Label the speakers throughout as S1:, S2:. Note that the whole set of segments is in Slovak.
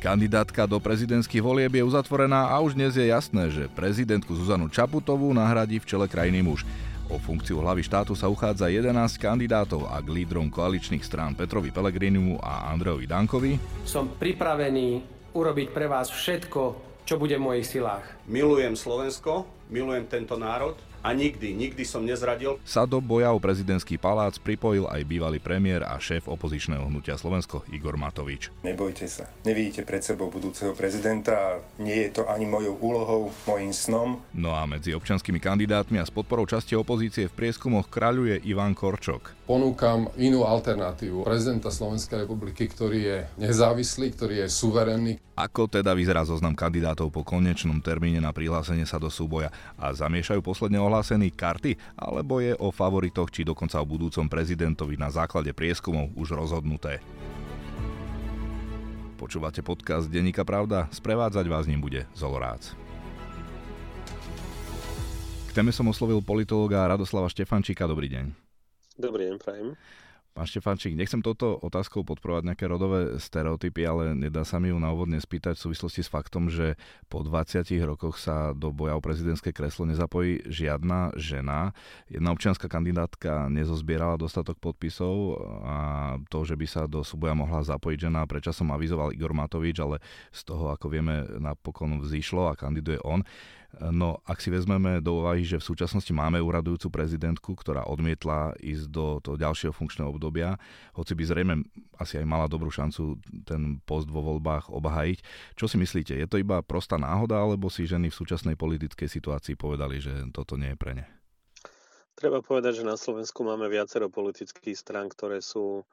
S1: Kandidátka do prezidentských volieb je uzatvorená a už dnes je jasné, že prezidentku Zuzanu Čaputovú nahradí v čele krajiny muž. O funkciu hlavy štátu sa uchádza 11 kandidátov a k lídrom koaličných strán Petrovi Pelegrinimu a Andrejovi Dankovi.
S2: Som pripravený urobiť pre vás všetko, čo bude v mojich silách.
S3: Milujem Slovensko, milujem tento národ a nikdy, nikdy som nezradil.
S1: Sa do boja o prezidentský palác pripojil aj bývalý premiér a šéf opozičného hnutia Slovensko Igor Matovič.
S4: Nebojte sa, nevidíte pred sebou budúceho prezidenta a nie je to ani mojou úlohou, mojim snom.
S1: No a medzi občanskými kandidátmi a s podporou časti opozície v prieskumoch kráľuje Ivan Korčok.
S5: Ponúkam inú alternatívu prezidenta Slovenskej republiky, ktorý je nezávislý, ktorý je suverénny.
S1: Ako teda vyzerá zoznam kandidátov po konečnom termíne na prihlásenie sa do súboja a zamiešajú posledne ohlásený karty, alebo je o favoritoch či dokonca o budúcom prezidentovi na základe prieskumov už rozhodnuté. Počúvate podcast Denníka Pravda? Sprevádzať vás ním bude Zolorác. K téme som oslovil politologa Radoslava Štefančíka. Dobrý deň.
S6: Dobrý deň, prajem.
S1: Pán Štefánčik, nechcem toto otázkou podporovať nejaké rodové stereotypy, ale nedá sa mi ju na úvod nespýtať v súvislosti s faktom, že po 20 rokoch sa do boja o prezidentské kreslo nezapojí žiadna žena. Jedna občianská kandidátka nezozbierala dostatok podpisov a to, že by sa do súboja mohla zapojiť žena, prečasom avizoval Igor Matovič, ale z toho, ako vieme, napokon vzýšlo a kandiduje on. No ak si vezmeme do úvahy, že v súčasnosti máme uradujúcu prezidentku, ktorá odmietla ísť do toho ďalšieho funkčného obdobia, hoci by zrejme asi aj mala dobrú šancu ten post vo voľbách obhajiť. Čo si myslíte, je to iba prostá náhoda, alebo si ženy v súčasnej politickej situácii povedali, že toto nie je pre ne?
S6: Treba povedať, že na Slovensku máme viacero politických strán, ktoré sú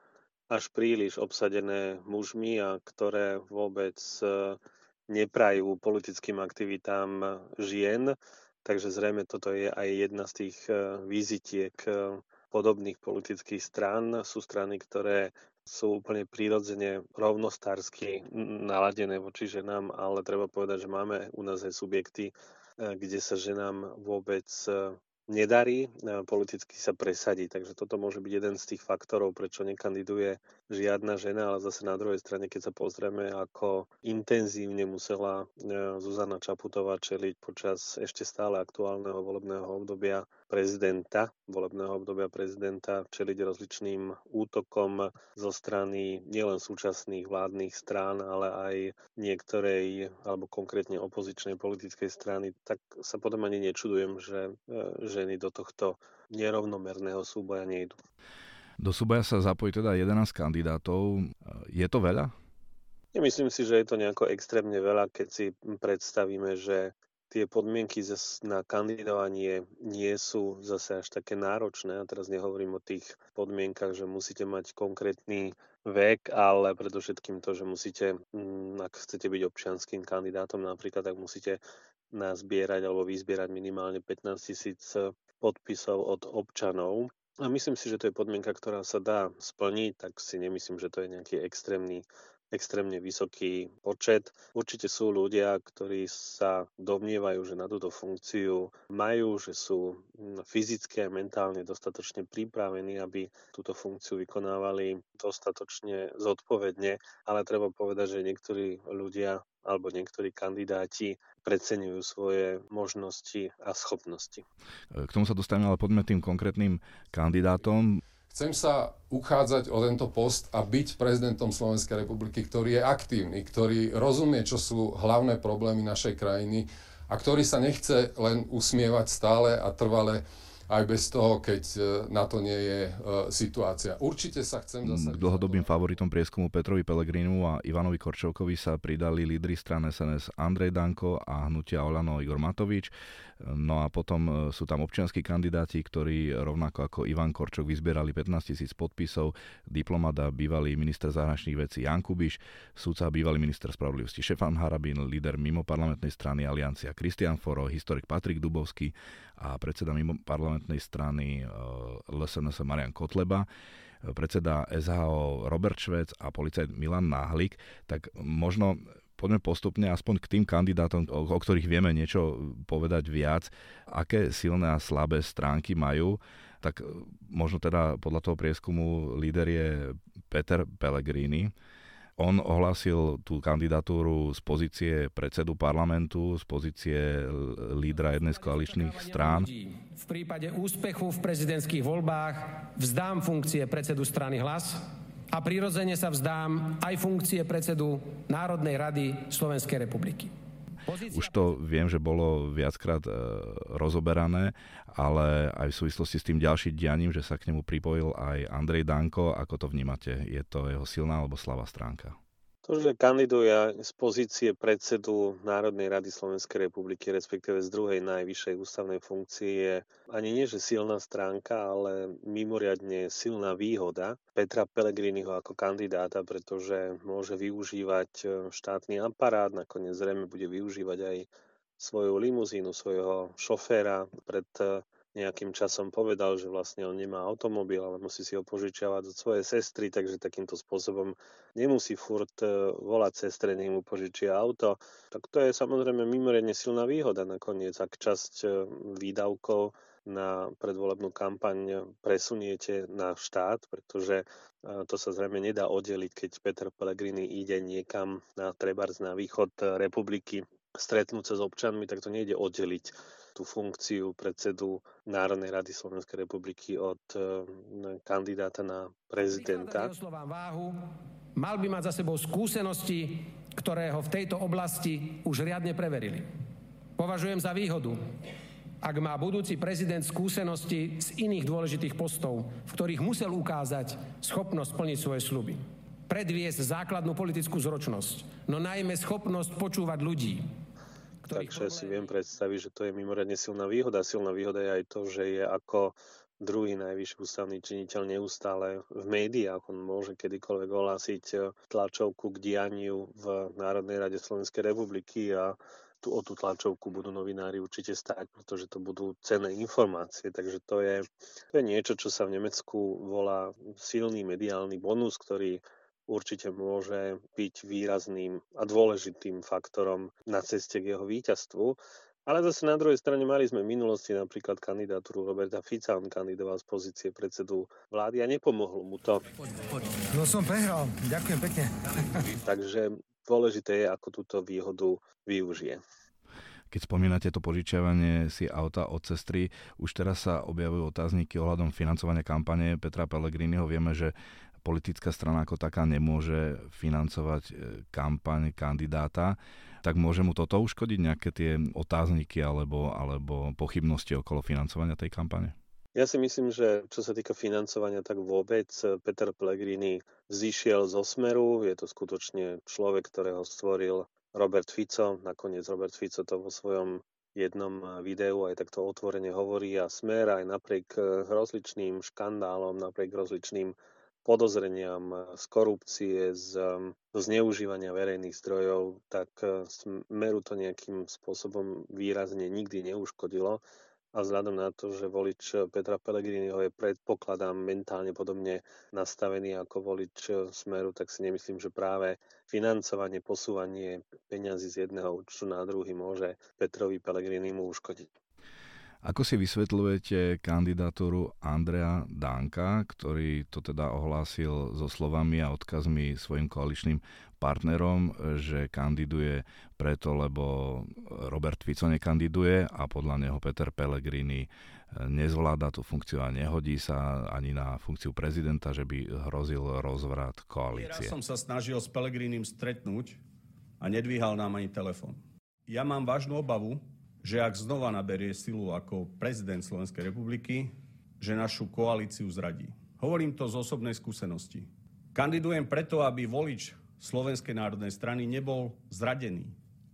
S6: až príliš obsadené mužmi a ktoré vôbec neprajú politickým aktivitám žien, takže zrejme toto je aj jedna z tých eh, vizitiek eh, podobných politických strán. Sú strany, ktoré sú úplne prírodzene rovnostársky naladené voči ženám, ale treba povedať, že máme u nás aj subjekty, eh, kde sa ženám vôbec nedarí politicky sa presadiť. Takže toto môže byť jeden z tých faktorov, prečo nekandiduje žiadna žena, ale zase na druhej strane, keď sa pozrieme, ako intenzívne musela e, Zuzana Čaputová čeliť počas ešte stále aktuálneho volebného obdobia prezidenta, volebného obdobia prezidenta, čeliť rozličným útokom zo strany nielen súčasných vládnych strán, ale aj niektorej, alebo konkrétne opozičnej politickej strany, tak sa potom ani nečudujem, že e, ženy do tohto nerovnomerného súboja nejdu.
S1: Do súboja sa zapojí teda 11 kandidátov. Je to veľa?
S6: Nemyslím si, že je to nejako extrémne veľa, keď si predstavíme, že tie podmienky na kandidovanie nie sú zase až také náročné. A teraz nehovorím o tých podmienkach, že musíte mať konkrétny vek, ale predovšetkým to, že musíte, mm, ak chcete byť občianským kandidátom napríklad, tak musíte nazbierať alebo vyzbierať minimálne 15 tisíc podpisov od občanov. A myslím si, že to je podmienka, ktorá sa dá splniť, tak si nemyslím, že to je nejaký extrémny extrémne vysoký počet. Určite sú ľudia, ktorí sa domnievajú, že na túto funkciu majú, že sú hm, fyzicky a mentálne dostatočne pripravení, aby túto funkciu vykonávali dostatočne zodpovedne, ale treba povedať, že niektorí ľudia alebo niektorí kandidáti preceňujú svoje možnosti a schopnosti.
S1: K tomu sa dostaneme, ale poďme tým konkrétnym kandidátom.
S5: Chcem sa uchádzať o tento post a byť prezidentom Slovenskej republiky, ktorý je aktívny, ktorý rozumie, čo sú hlavné problémy našej krajiny a ktorý sa nechce len usmievať stále a trvale aj bez toho, keď e, na to nie je e, situácia. Určite sa chcem
S1: zasadiť. K dlhodobým favoritom prieskumu Petrovi Pelegrinu a Ivanovi Korčovkovi sa pridali lídry strany SNS Andrej Danko a hnutia Olano Igor Matovič. No a potom e, sú tam občianskí kandidáti, ktorí rovnako ako Ivan Korčok vyzbierali 15 tisíc podpisov, diplomata bývalý minister zahraničných vecí Jan Kubiš, súca bývalý minister spravodlivosti Šefan Harabin, líder mimo parlamentnej strany Aliancia Kristian Foro, historik Patrik Dubovský a predseda mimo parlamentnej strany LSNS Marian Kotleba predseda SHO Robert Švec a policajt Milan Náhlik, tak možno poďme postupne aspoň k tým kandidátom, o, ktorých vieme niečo povedať viac, aké silné a slabé stránky majú, tak možno teda podľa toho prieskumu líder je Peter Pellegrini, On ohlásil tú kandidatúru z pozície predsedu parlamentu, z pozície lídra jednej z koaličných strán.
S2: V prípade úspechu v prezidentských voľbách vzdám funkcie predsedu strany Hlas a prirodzene sa vzdám aj funkcie predsedu Národnej rady Slovenskej republiky.
S1: Už to viem, že bolo viackrát e, rozoberané, ale aj v súvislosti s tým ďalším dianím, že sa k nemu pripojil aj Andrej Danko, ako to vnímate? Je to jeho silná alebo slabá stránka?
S6: To, že kandiduje z pozície predsedu Národnej rady Slovenskej republiky, respektíve z druhej najvyššej ústavnej funkcie, je ani nie, že silná stránka, ale mimoriadne silná výhoda Petra Pellegriniho ako kandidáta, pretože môže využívať e, štátny aparát, nakoniec zrejme bude využívať aj svoju limuzínu, svojho šoféra pred e, nejakým časom povedal, že vlastne on nemá automobil, ale musí si ho požičiavať od svojej sestry, takže takýmto spôsobom nemusí furt e, volať sestre, nech mu požičia auto. Tak to je samozrejme mimoriadne silná výhoda nakoniec, ak časť e, výdavkov na predvolebnú kampaň presuniete na štát, pretože e, to sa zrejme nedá oddeliť, keď Peter Pellegrini ide niekam na Trebars na východ republiky stretnúť sa s občanmi, tak to nejde oddeliť tú funkciu predsedu Národnej rady Slovenskej republiky od kandidáta na prezidenta.
S2: Váhu, mal by mať za sebou skúsenosti, ktoré ho v tejto oblasti už riadne preverili. Považujem za výhodu, ak má budúci prezident skúsenosti z iných dôležitých postov, v ktorých musel ukázať schopnosť plniť svoje sluby. Predviesť základnú politickú zročnosť, no najmä schopnosť počúvať ľudí,
S6: Takže si viem predstaviť, že to je mimoriadne silná výhoda. Silná výhoda je aj to, že je ako druhý najvyšší ústavný činiteľ neustále v médiách. On môže kedykoľvek ohlásiť eh, tlačovku k dianiu v Národnej rade Slovenskej republiky a tu, o tú tlačovku budú novinári určite stať, pretože to budú cenné informácie. Takže to je, to je niečo, čo sa v Nemecku volá silný mediálny bonus, ktorý určite môže byť výrazným a dôležitým faktorom na ceste k jeho víťazstvu. Ale zase na druhej strane mali sme v minulosti napríklad kandidatúru Roberta Fica, on kandidoval z pozície predsedu vlády a nepomohlo mu to.
S7: No som prehral, ďakujem pekne.
S6: Takže dôležité je, ako túto výhodu využije.
S1: Keď spomínate to požičiavanie si auta od cestry, už teraz sa objavujú otázniky ohľadom financovania kampane Petra Pellegriniho. Vieme, že politická strana ako taká nemôže financovať e, kampaň kandidáta, tak môže mu toto uškodiť nejaké tie otázniky alebo, alebo pochybnosti okolo financovania tej kampane?
S6: Ja si myslím, že čo sa týka financovania, tak vôbec Peter Pellegrini vzýšiel zo Smeru. Je to skutočne človek, ktorého stvoril Robert Fico. Nakoniec Robert Fico to vo svojom jednom videu aj takto otvorene hovorí a Smer aj napriek rozličným škandálom, napriek rozličným podozreniam z korupcie, z, z zneužívania verejných zdrojov, tak e, Smeru to nejakým spôsobom výrazne nikdy neuškodilo. A vzhľadom na to, že volič Petra Pellegriniho je predpokladám mentálne podobne nastavený ako volič Smeru, tak si nemyslím, že práve financovanie, posúvanie peňazí z jedného účtu na druhý môže Petrovi Pellegrinimu uškodiť.
S1: Ako si vysvetľujete kandidatúru Andrea Danka, ktorý to teda ohlásil so slovami a odkazmi svojim koaličným partnerom, že kandiduje preto, lebo Robert Fico nekandiduje a podľa neho Peter Pellegrini nezvláda tú funkciu a nehodí sa ani na funkciu prezidenta, že by hrozil rozvrat koalície.
S3: Ja som sa snažil s Pellegrinim stretnúť a nedvíhal nám ani telefon. Ja mám vážnu obavu, že ak znova naberie silu ako prezident Slovenskej republiky, že našu koalíciu zradí. Hovorím to z osobnej skúsenosti. Kandidujem preto, aby volič Slovenskej národnej strany nebol zradený.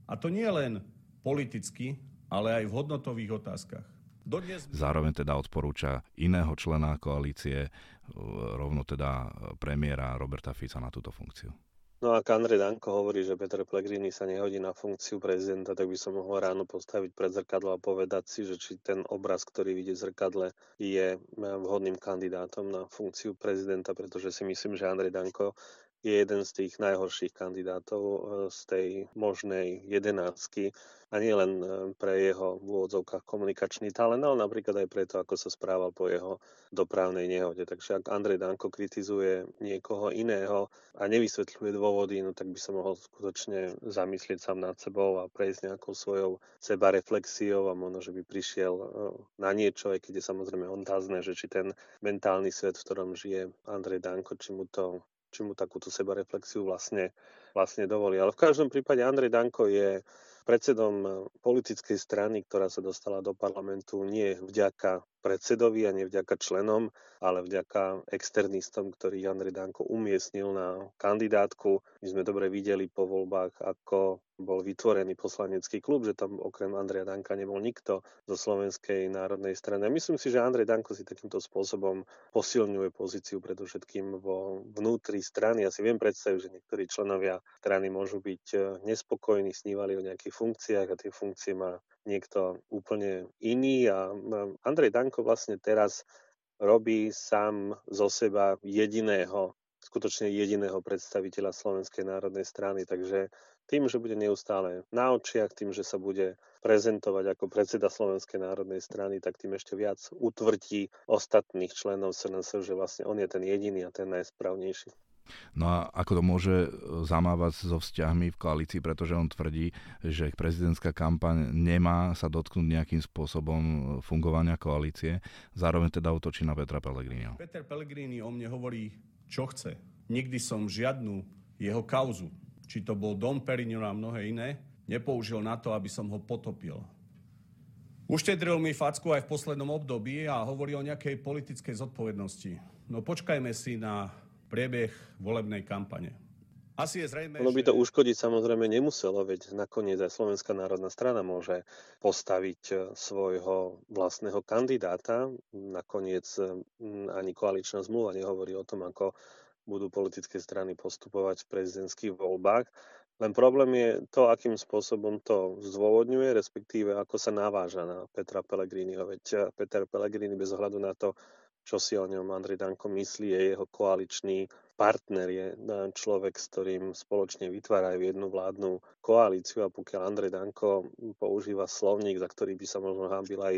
S3: A to nie len politicky, ale aj v hodnotových otázkach.
S1: Dodnes... Zároveň teda odporúča iného člena koalície, rovno teda premiéra Roberta Fica na túto funkciu.
S6: No a Andrej Danko hovorí, že Peter Pellegrini sa nehodí na funkciu prezidenta, tak by som mohol ráno postaviť pred zrkadlo a povedať si, že či ten obraz, ktorý vidie v zrkadle, je vhodným kandidátom na funkciu prezidenta, pretože si myslím, že Andrej Danko je jeden z tých najhorších kandidátov e, z tej možnej jedenáctky a nie len e, pre jeho v úvodzovkách komunikačný talent, ale napríklad aj preto, ako sa správal po jeho dopravnej nehode. Takže ak Andrej Danko kritizuje niekoho iného a nevysvetľuje dôvody, no tak by sa mohol skutočne zamyslieť sám nad sebou a prejsť nejakou svojou sebareflexiou a možno, že by prišiel e, na niečo, aj keď je samozrejme otázne, že či ten mentálny svet, v ktorom žije Andrej Danko, či mu to či mu takúto sebareflexiu vlastne, vlastne dovolí. Ale v každom prípade Andrej Danko je predsedom politickej strany, ktorá sa dostala do parlamentu nie vďaka predsedovi a nie vďaka členom, ale vďaka externistom, ktorých Andrej Danko umiestnil na kandidátku. My sme dobre videli po voľbách, ako bol vytvorený poslanecký klub, že tam okrem Andreja Danka nebol nikto zo Slovenskej národnej strany. Myslím si, že Andrej Danko si takýmto spôsobom posilňuje pozíciu predovšetkým vo vnútri strany. Ja si viem predstaviť, že niektorí členovia strany môžu byť eh, nespokojní, snívali o nejakých funkciách a tie funkcie má niekto úplne iný a Andrej Danko vlastne teraz robí sám zo seba jediného, skutočne jediného predstaviteľa Slovenskej národnej strany, takže tým, že bude neustále na očiach, tým, že sa bude prezentovať ako predseda Slovenskej národnej strany, tak tým ešte viac utvrdí ostatných členov SNS, že vlastne on je ten jediný a ten najsprávnejší.
S1: No a ako to môže e, zamávať so vzťahmi v koalícii, pretože on tvrdí, že prezidentská kampaň nemá sa dotknúť nejakým spôsobom e, fungovania koalície, zároveň teda utočí na Petra Pellegrini.
S3: Peter Pellegrini o mne hovorí, čo chce. Nikdy som žiadnu jeho kauzu, či to bol Dom Perignon a mnohé iné, nepoužil na to, aby som ho potopil. Uštedril mi facku aj v poslednom období a hovorí o nejakej politickej zodpovednosti. No počkajme si na priebeh volebnej kampane.
S6: Asi je zrejme, ono by to uškodiť samozrejme nemuselo, veď nakoniec aj Slovenská národná strana môže postaviť e, svojho vlastného kandidáta. Nakoniec ani koaličná zmluva nehovorí o tom, ako budú politické strany postupovať v prezidentských voľbách. Len problém je to, akým spôsobom to zdôvodňuje, respektíve ako sa naváža na Petra Pellegriniho. Veď e, Peter Pellegrini bez ohľadu na to, čo si o ňom Andrej Danko myslí, je jeho koaličný partner, je e, človek, s ktorým spoločne vytvárajú jednu vládnu koalíciu a pokiaľ Andrej Danko používa slovník, za ktorý by sa možno hábil aj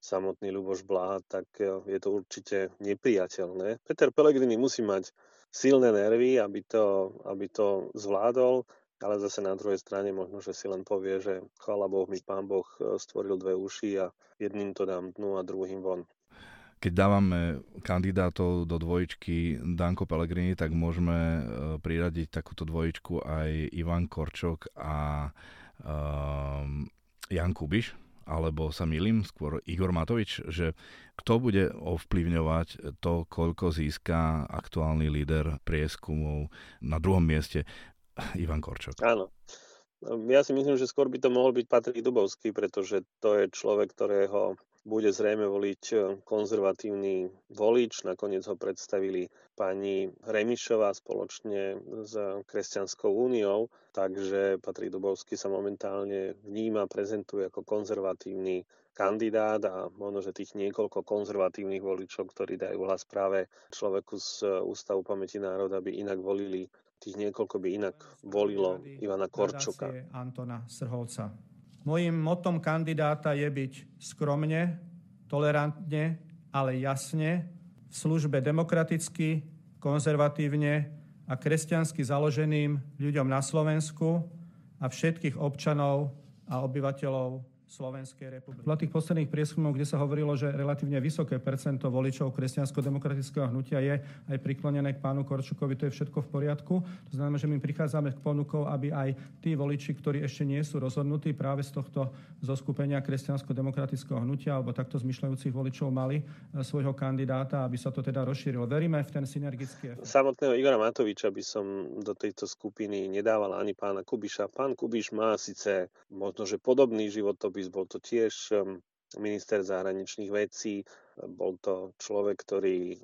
S6: samotný Ľuboš Blaha, tak e, je to určite nepriateľné. Peter Pellegrini musí mať silné nervy, aby to, aby to zvládol, ale zase na druhej strane možno, že si len povie, že chvála Boh mi pán Boh e, stvoril dve uši a jedným to dám dnu a druhým von
S1: keď dávame kandidátov do dvojičky Danko Pellegrini, tak môžeme e, priradiť takúto dvojičku aj Ivan Korčok a um, Jan Kubiš, alebo sa milím, skôr Igor Matovič, že kto bude ovplyvňovať to, koľko získa aktuálny líder prieskumov na druhom mieste Ivan Korčok.
S6: Áno. Ja si myslím, že skôr by to mohol byť Patrik Dubovský, pretože to je človek, ktorého bude zrejme voliť e, konzervatívny volič. Nakoniec ho predstavili pani Remišová spoločne s Kresťanskou úniou, takže Patrik Dubovský sa momentálne vníma, prezentuje ako konzervatívny kandidát a možno, že tých niekoľko konzervatívnych voličov, ktorí dajú hlas práve človeku z Ústavu pamäti národa, by inak volili tých niekoľko by inak volilo Ivana Korčoka.
S8: Antona Srholca. Mojím motom kandidáta je byť skromne, tolerantne, ale jasne, v službe demokraticky, konzervatívne a kresťansky založeným ľuďom na Slovensku a všetkých občanov a obyvateľov Slovenskej republiky. V tých posledných prieskumov, kde sa hovorilo, že relatívne vysoké percento voličov kresťansko-demokratického hnutia je aj priklonené k pánu Korčukovi, to je všetko v poriadku. To znamená, že my prichádzame k ponukou, aby aj tí voliči, ktorí ešte nie sú rozhodnutí práve z tohto zoskupenia kresťansko-demokratického hnutia alebo takto zmyšľajúcich voličov mali e, svojho kandidáta, aby sa to teda rozšírilo. Veríme v ten synergický efekt.
S6: Samotného Igora Matoviča by som do tejto skupiny nedával ani pána Kubiša. Pán Kubiš má síce možno, že podobný životopis Davis, bol to tiež minister zahraničných vecí, bol to človek, ktorý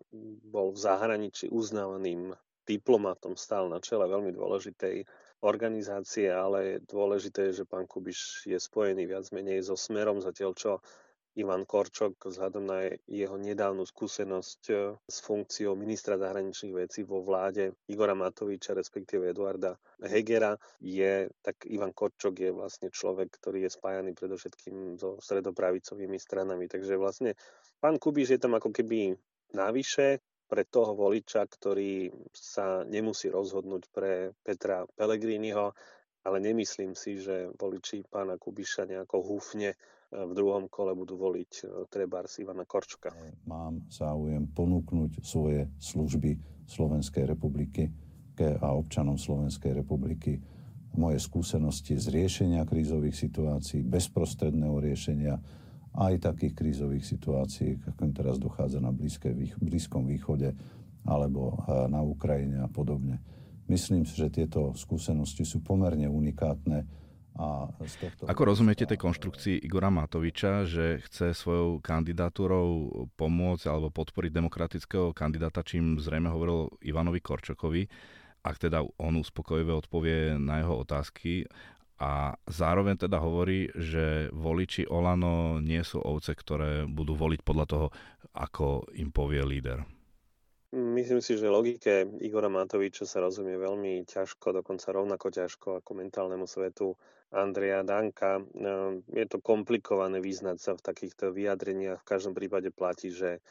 S6: bol v zahraničí uznávaným diplomatom, stál na čele veľmi dôležitej organizácie, ale dôležité je, že pán Kubiš je spojený viac menej so Smerom, zatiaľ čo Ivan Korčok vzhľadom na jeho nedávnu skúsenosť e, s funkciou ministra zahraničných vecí vo vláde Igora Matoviča, respektíve Eduarda Hegera, je, tak Ivan Korčok je vlastne človek, ktorý je spájaný predovšetkým so stredopravicovými stranami. Takže vlastne pán Kubiš je tam ako keby navyše pre toho voliča, ktorý sa nemusí rozhodnúť pre Petra Pellegriniho, ale nemyslím si, že voliči pána Kubiša nejako húfne v druhom kole budú voliť e, Trebárs Ivana Korčoka.
S9: Mám záujem ponúknuť svoje služby Slovenskej republiky a občanom Slovenskej republiky moje skúsenosti z riešenia krízových situácií, bezprostredného riešenia aj takých krízových situácií, ako teraz dochádza na Blízkom východe alebo e, na Ukrajine a podobne. Myslím si, že tieto skúsenosti sú pomerne unikátne a
S1: z tohto... Ako rozumiete tej konštrukcii Igora Matoviča, že chce svojou kandidatúrou pomôcť alebo podporiť demokratického kandidáta, čím zrejme hovoril Ivanovi Korčokovi, ak teda on uspokojivé odpovie na jeho otázky a zároveň teda hovorí, že voliči Olano nie sú ovce, ktoré budú voliť podľa toho, ako im povie líder.
S6: Myslím si, že logike Igora Matoviča sa rozumie veľmi ťažko, dokonca rovnako ťažko ako mentálnemu svetu Andreja Danka. Ehm, je to komplikované vyznať sa v takýchto vyjadreniach. V každom prípade platí, že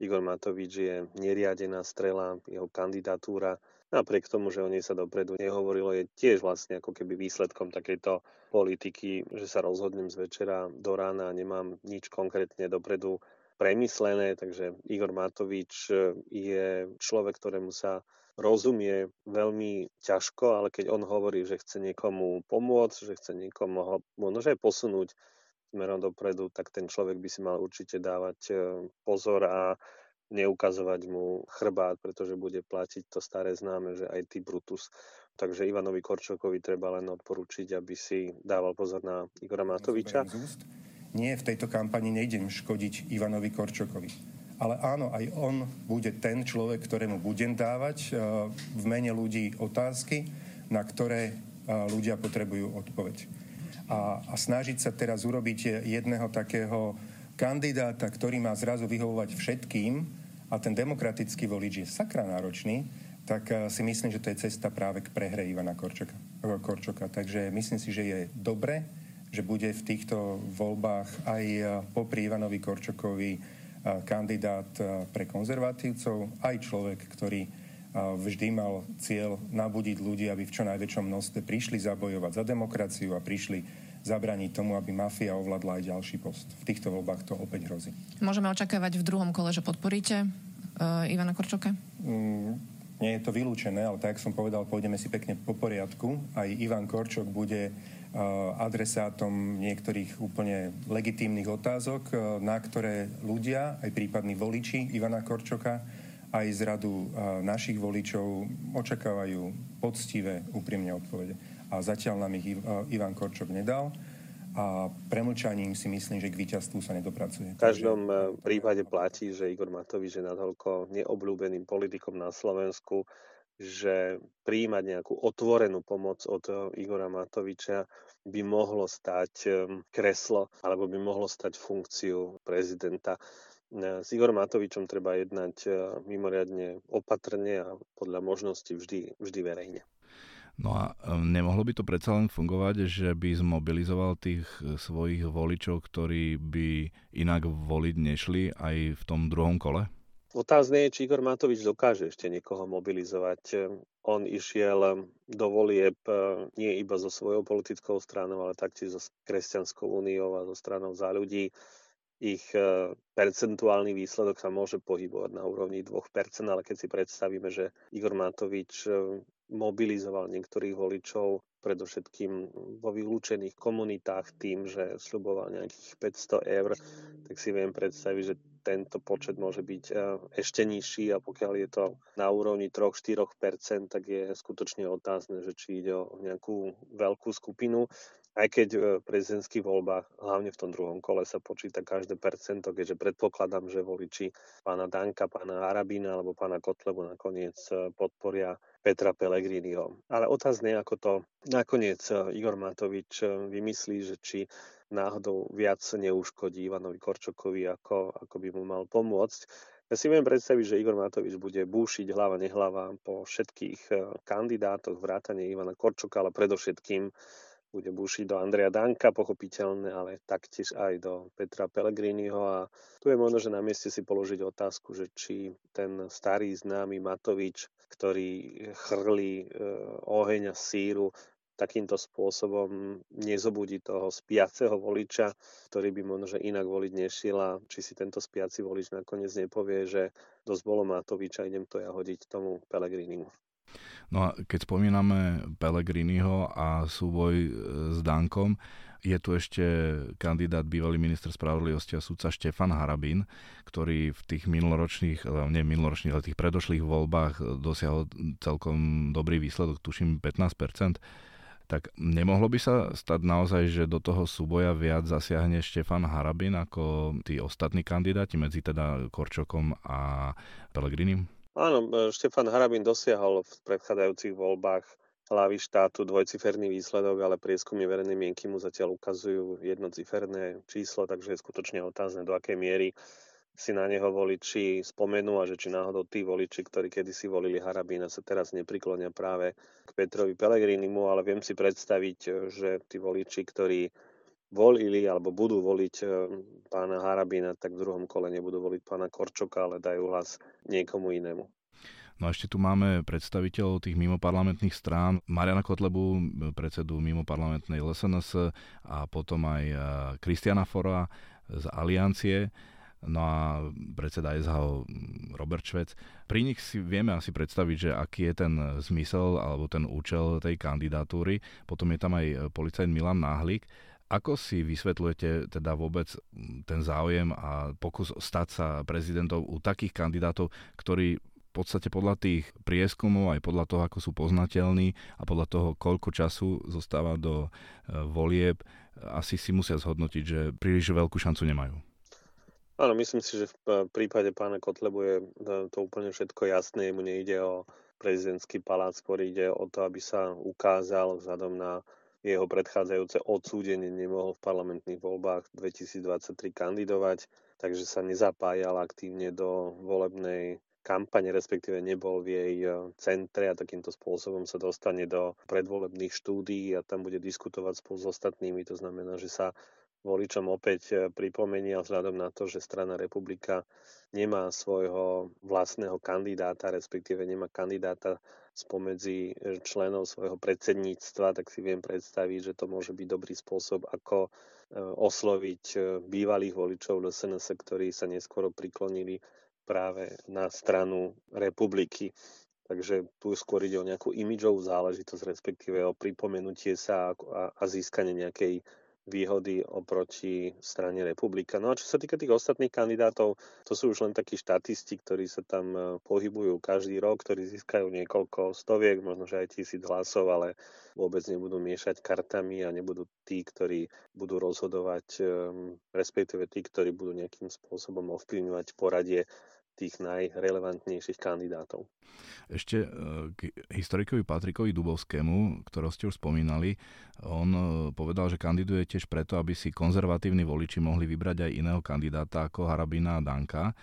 S6: Igor Matovič je neriadená strela, jeho kandidatúra, napriek tomu, že o nej sa dopredu nehovorilo, je tiež vlastne ako keby výsledkom takejto politiky, že sa rozhodnem z večera do rána a nemám nič konkrétne dopredu premyslené, takže Igor Matovič e, je človek, ktorému sa rozumie veľmi ťažko, ale keď on hovorí, že chce niekomu pomôcť, že chce niekomu ho možno posunúť smerom dopredu, tak ten človek by si mal určite dávať e, pozor a neukazovať mu chrbát, pretože bude platiť to staré známe, že aj ty Brutus. Takže Ivanovi Korčokovi treba len odporučiť, aby si dával pozor na Igora Matoviča
S4: nie, v tejto kampani nejdem škodiť Ivanovi Korčokovi. Ale áno, aj on bude ten človek, ktorému budem dávať e, v mene ľudí otázky, na ktoré e, ľudia potrebujú odpoveď. A, a snažiť sa teraz urobiť jedného takého kandidáta, ktorý má zrazu vyhovovať všetkým a ten demokratický volič je sakra náročný, tak e, si myslím, že to je cesta práve k prehre Ivana Korčoka. Korčoka. Takže myslím si, že je dobre, že bude v týchto voľbách aj e, popri Ivanovi Korčokovi e, kandidát e, pre konzervatívcov, aj človek, ktorý vždy mal cieľ nabudiť ľudí, aby v čo najväčšom množstve prišli zabojovať za demokraciu a prišli zabraniť tomu, aby mafia ovládla aj ďalší post. V týchto voľbách to opäť hrozí.
S10: Môžeme očakávať v druhom kole, že podporíte uh, Ivana Korčoka? Mm,
S4: nie je to vylúčené, ale tak, som povedal, pôjdeme si pekne po poriadku. Aj Ivan Korčok bude adresátom niektorých úplne legitímnych otázok, eh, na ktoré ľudia, aj prípadní voliči Ivana Korčoka, aj z radu eh, našich voličov očakávajú poctivé, úprimne odpovede. A zatiaľ nám ich Ivan Korčok nedal a premlčaním si myslím, že k víťazstvu sa nedopracuje.
S6: V každom prípade platí, že Igor Matovič je natoľko neobľúbeným politikom na Slovensku, že príjmať nejakú otvorenú pomoc od eh, Igora Matoviča by mohlo stať eh, kreslo alebo by mohlo stať funkciu prezidenta. Eh, s Igorom Matovičom treba jednať mimoriadne opatrne a podľa možnosti vždy, vždy verejne.
S1: No a nemohlo by to predsa len fungovať, že by zmobilizoval tých svojich voličov, ktorí by inak voliť nešli aj v tom druhom kole?
S6: Otázne je, či Igor Matovič dokáže ešte niekoho mobilizovať. On išiel do volieb e, nie iba so svojou politickou stranou, ale taktiež so Kresťanskou úniou a so stranou za ľudí. Ich e, percentuálny výsledok sa môže pohybovať na úrovni 2%, ale keď si predstavíme, že Igor Matovič e, mobilizoval niektorých voličov, predovšetkým vo vylúčených komunitách tým, že sluboval nejakých 500 eur, tak si viem predstaviť, že tento počet môže byť e, ešte nižší a pokiaľ je to na úrovni 3-4%, tak je skutočne otázne, že či ide o nejakú veľkú skupinu. Aj keď v prezidentských voľbách, hlavne v tom druhom kole, sa počíta každé percento, keďže predpokladám, že voliči pána Danka, pána Arabína alebo pána Kotlebu nakoniec e, podporia Petra Pellegriniho. Ale otázne ako to nakoniec Igor Matovič vymyslí, že či náhodou viac neuškodí Ivanovi Korčokovi, ako, ako by mu mal pomôcť. Ja si viem predstaviť, že Igor Matovič bude búšiť hlava nehlava po všetkých kandidátoch, vrátane Ivana Korčoka, ale predovšetkým bude búšiť do Andreja Danka, pochopiteľné, ale taktiež aj do Petra Pellegriniho a tu je možno, že na mieste si položiť otázku, že či ten starý známy Matovič, ktorý chrlí e, oheň a síru, takýmto spôsobom nezobudí toho spiaceho voliča, ktorý by možno že inak voliť nešiel a či si tento spiaci volič nakoniec nepovie, že dosť bolo Matoviča, idem to ja hodiť tomu Pelegrinimu.
S1: No a keď spomíname Pelegriniho a súboj e, s Dankom, je tu ešte kandidát, bývalý minister spravodlivosti a súdca Štefan Harabín, ktorý v tých minuloročných, e, nie minuloročných, ale tých predošlých voľbách dosiahol celkom dobrý výsledok, tuším 15% tak nemohlo by sa stať naozaj, že do toho súboja viac zasiahne Štefan Harabin ako tí ostatní kandidáti medzi teda Korčokom a Pelegrinim?
S6: Áno, e, Štefan Harabin dosiahol v predchádzajúcich voľbách hlavy štátu dvojciferný výsledok, ale prieskumy verejnej mienky mu zatiaľ ukazujú jednociferné číslo, takže je skutočne otázne, do akej miery si na neho voliči spomenú a že či náhodou tí voliči, ktorí kedysi volili Harabína, sa teraz nepriklonia práve k Petrovi Pelegrinimu, ale viem si predstaviť, že tí voliči, ktorí volili alebo budú voliť eh, pána Harabína, tak v druhom kole nebudú voliť pána Korčoka, ale dajú hlas niekomu inému.
S1: No a ešte tu máme predstaviteľov tých mimoparlamentných strán, Mariana Kotlebu, predsedu mimoparlamentnej LSNS a potom aj Kristiana eh, Fora z Aliancie no a predseda SHO Robert Švec. Pri nich si vieme asi predstaviť, že aký je ten zmysel alebo ten účel tej kandidatúry. Potom je tam aj policajt Milan Náhlik. Ako si vysvetľujete teda vôbec ten záujem a pokus stať sa prezidentom u takých kandidátov, ktorí v podstate podľa tých prieskumov, aj podľa toho, ako sú poznateľní a podľa toho, koľko času zostáva do e, volieb, asi si musia zhodnotiť, že príliš veľkú šancu nemajú.
S6: Áno, myslím si, že v prípade pána Kotlebu je e, to úplne všetko jasné. Mu nejde o prezidentský palác, ktorý ide o to, aby sa ukázal vzhľadom na jeho predchádzajúce odsúdenie, nemohol v parlamentných voľbách 2023 kandidovať, takže sa nezapájal aktívne do volebnej kampane, respektíve nebol v jej e, centre a takýmto spôsobom sa dostane do predvolebných štúdií a tam bude diskutovať spolu s ostatnými. To znamená, že sa voličom opäť e, pripomenia vzhľadom na to, že strana republika nemá svojho vlastného kandidáta, respektíve nemá kandidáta spomedzi e, členov svojho predsedníctva, tak si viem predstaviť, že to môže byť dobrý spôsob, ako e, osloviť bývalých voličov LSNS, ktorí sa neskoro priklonili práve na stranu republiky. Takže tu skôr ide o nejakú imidžovú záležitosť, respektíve o pripomenutie sa a získanie nejakej výhody oproti strane republika. No a čo sa týka tých ostatných kandidátov, to sú už len takí štatisti, ktorí sa tam e, pohybujú každý rok, ktorí získajú niekoľko stoviek, možno že aj tisíc hlasov, ale vôbec nebudú miešať kartami a nebudú tí, ktorí budú rozhodovať, e, respektíve tí, ktorí budú nejakým spôsobom ovplyvňovať poradie tých najrelevantnejších kandidátov.
S1: Ešte e, k historikovi Patrikovi Dubovskému, ktorého ste už spomínali, on e, povedal, že kandiduje tiež preto, aby si konzervatívni voliči mohli vybrať aj iného kandidáta ako Harabina a Danka.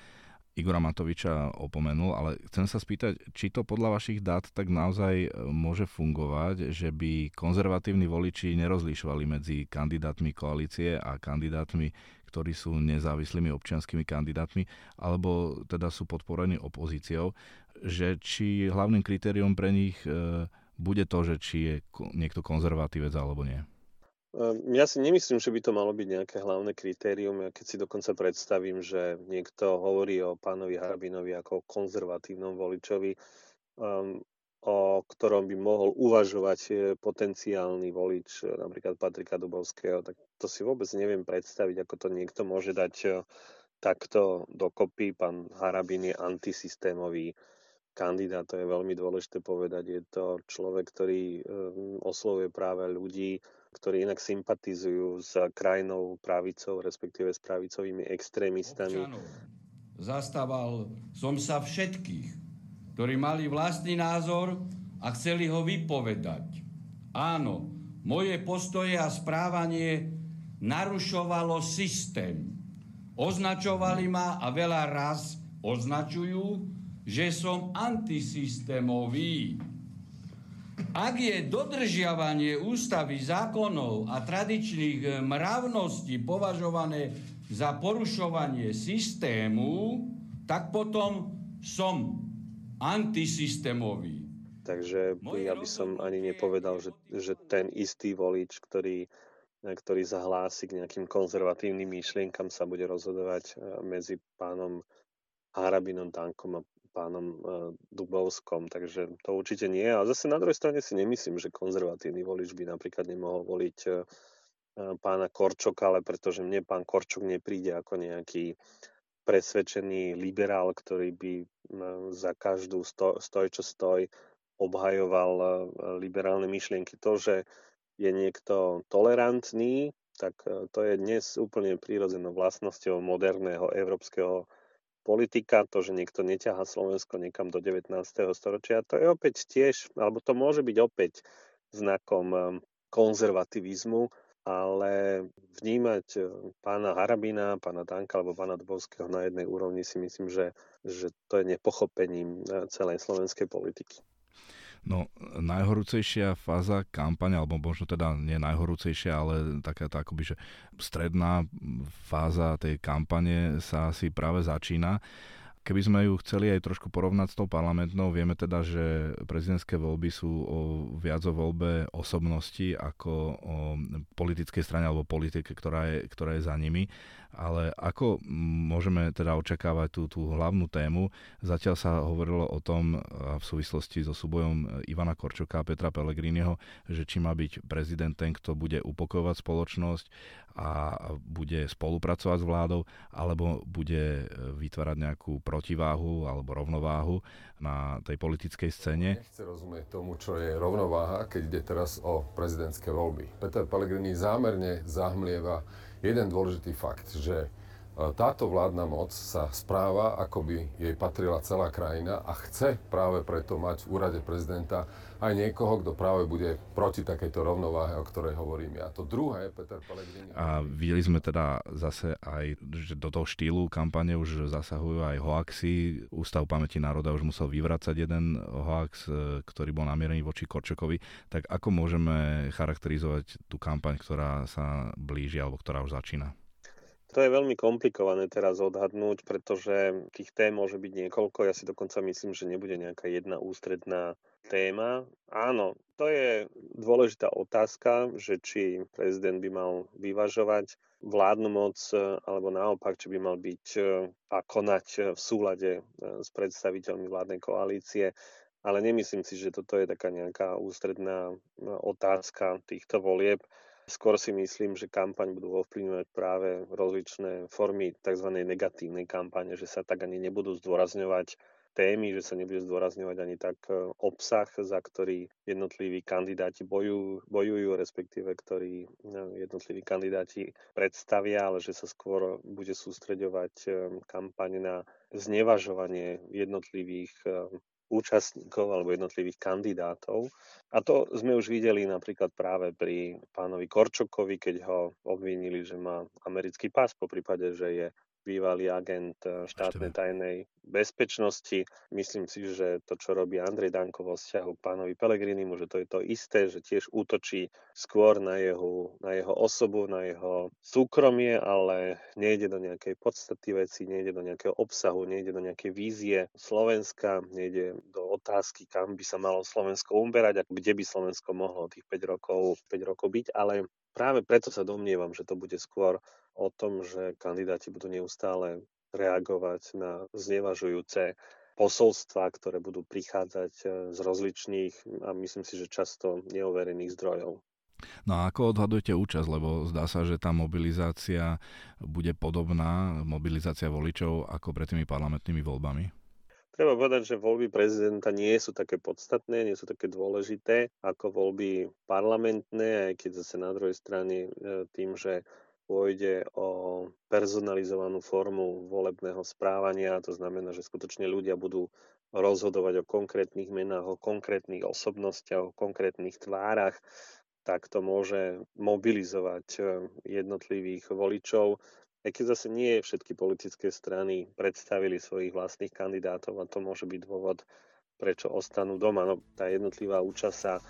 S1: Igora Matoviča opomenul, ale chcem sa spýtať, či to podľa vašich dát tak naozaj e, môže fungovať, že by konzervatívni voliči nerozlišovali medzi kandidátmi koalície a kandidátmi ktorí sú nezávislými občianskými kandidátmi, alebo teda sú podporení opozíciou, že či hlavným kritériom pre nich e, bude to, že či je niekto konzervatívec alebo nie.
S6: Ehm, ja si nemyslím, že by to malo byť nejaké hlavné kritérium. Ja keď si dokonca predstavím, že niekto hovorí o pánovi Harabinovi ako konzervatívnom voličovi, um, o ktorom by mohol uvažovať e, potenciálny volič e, napríklad Patrika Dubovského, tak to si vôbec neviem predstaviť, ako to niekto môže dať e, takto dokopy. Pán Harabin je antisystémový kandidát, to je veľmi dôležité povedať. Je to človek, ktorý oslovuje práve ľudí, ktorí inak sympatizujú s krajinou pravicou, respektíve s pravicovými extrémistami. Občanov.
S11: Zastával som sa všetkých ktorí mali vlastný názor a chceli ho vypovedať. Áno, moje postoje a správanie narušovalo systém. Označovali ma a veľa raz označujú, že som antisystémový. Ak je dodržiavanie ústavy, zákonov a tradičných mravností považované za porušovanie systému, tak potom som antisystémový.
S6: Takže ja by som ani nepovedal, že, že ten istý volič, ktorý ktorý zahlási k nejakým konzervatívnym myšlienkam, sa bude rozhodovať e, medzi pánom Harabinom Dankom a pánom e, Dubovskom, takže to určite nie. A zase na druhej strane si nemyslím, že konzervatívny volič by napríklad nemohol voliť e, pána Korčoka, ale pretože mne pán Korčok nepríde ako nejaký presvedčený liberál, ktorý by za každú stoj, stoj čo stoj obhajoval liberálne myšlienky. To, že je niekto tolerantný, tak e, to je dnes úplne prírodzenou vlastnosťou moderného európskeho politika, to, že niekto neťaha Slovensko niekam do 19. storočia, to je opäť tiež, alebo to môže byť opäť znakom e, konzervativizmu, ale vnímať e, pána Harabina, pána Danka alebo pána Dubovského na jednej úrovni si myslím, že, že to je nepochopením celej slovenskej politiky.
S1: No, najhorúcejšia fáza kampane, alebo možno teda nie najhorúcejšia, ale taká tá akoby, že stredná fáza tej kampane sa asi práve začína. Keby sme ju chceli aj trošku porovnať s tou parlamentnou, vieme teda, že prezidentské voľby sú o, viac o voľbe osobnosti ako o politickej strane alebo politike, ktorá je, ktorá je za nimi. Ale ako môžeme teda očakávať tú, tú hlavnú tému? Zatiaľ sa hovorilo o tom v súvislosti so súbojom Ivana Korčoka a Petra Pellegriniho, že či má byť prezident ten, kto bude upokojovať spoločnosť a bude spolupracovať s vládou, alebo bude vytvárať nejakú protiváhu alebo rovnováhu na tej politickej scéne.
S5: Nechce rozumieť tomu, čo je rovnováha, keď ide teraz o prezidentské voľby. Peter Pellegrini zámerne zahmlieva jeden dôležitý fakt, že táto vládna moc sa správa, ako by jej patrila celá krajina a chce práve preto mať v úrade prezidenta aj niekoho, kto práve bude proti takejto rovnováhe, o ktorej hovorím ja. To druhé, Peter Pellegrini...
S1: A videli sme teda zase aj, že do toho štýlu kampane už zasahujú aj hoaxy. Ústav pamäti národa už musel vyvracať jeden hoax, e, ktorý bol namierený voči Korčokovi. Tak ako môžeme charakterizovať tú kampaň, ktorá sa blíži alebo ktorá už začína?
S6: To je veľmi komplikované teraz odhadnúť, pretože tých tém môže byť niekoľko. Ja si dokonca myslím, že nebude nejaká jedna ústredná téma. Áno, to je dôležitá otázka, že či prezident by mal vyvažovať vládnu moc, alebo naopak, či by mal byť a konať v súlade s predstaviteľmi vládnej koalície. Ale nemyslím si, že toto je taká nejaká ústredná otázka týchto volieb. Skôr si myslím, že kampaň budú ovplyvňovať práve rozličné formy tzv. negatívnej kampane, že sa tak ani nebudú zdôrazňovať témy, že sa nebude zdôrazňovať ani tak e, obsah, za ktorý jednotliví kandidáti bojujú, bojujú respektíve ktorý e, jednotliví kandidáti predstavia, ale že sa skôr bude sústreďovať e, kampaň na znevažovanie jednotlivých účastníkov alebo jednotlivých kandidátov. A to sme už videli napríklad práve pri pánovi Korčokovi, keď ho obvinili, že má americký pás, po prípade, že je bývalý agent eh, štátnej tajnej bezpečnosti. Myslím si, že to, čo robí Andrej Danko vo vzťahu k pánovi Pelegrinimu, že to je to isté, že tiež útočí skôr na jeho, na jeho osobu, na jeho súkromie, ale nejde do nejakej podstaty veci, nejde do nejakého obsahu, nejde do nejakej vízie Slovenska, nejde do otázky, kam by sa malo Slovensko umberať a kde by Slovensko mohlo tých 5 rokov, 5 rokov byť, ale práve preto sa domnievam, že to bude skôr o tom, že kandidáti budú neustále reagovať na znevažujúce posolstva, ktoré budú prichádzať e, z rozličných a myslím si, že často neoverených zdrojov.
S1: No a ako odhadujete účasť, lebo zdá sa, že tá mobilizácia bude podobná, mobilizácia voličov ako pred tými parlamentnými voľbami?
S6: Treba povedať, že voľby prezidenta nie sú také podstatné, nie sú také dôležité ako voľby parlamentné, aj keď zase na druhej strane e, tým, že pôjde o personalizovanú formu volebného správania, to znamená, že skutočne ľudia budú rozhodovať o konkrétnych menách, o konkrétnych osobnostiach, o konkrétnych tvárach, tak to môže mobilizovať e, jednotlivých voličov. Aj keď zase nie všetky politické strany predstavili svojich vlastných kandidátov a to môže byť dôvod, prečo ostanú doma. No, tá jednotlivá účasť sa e,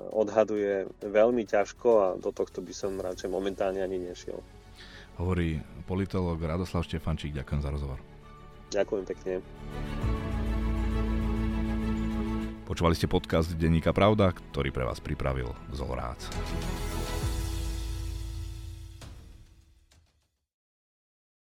S6: odhaduje veľmi ťažko a do tohto by som radšej momentálne ani nešiel.
S1: Hovorí politolog Radoslav Štefančík. Ďakujem za rozhovor.
S6: Ďakujem pekne.
S1: Počúvali ste podcast Denníka Pravda, ktorý pre vás pripravil Zolorác.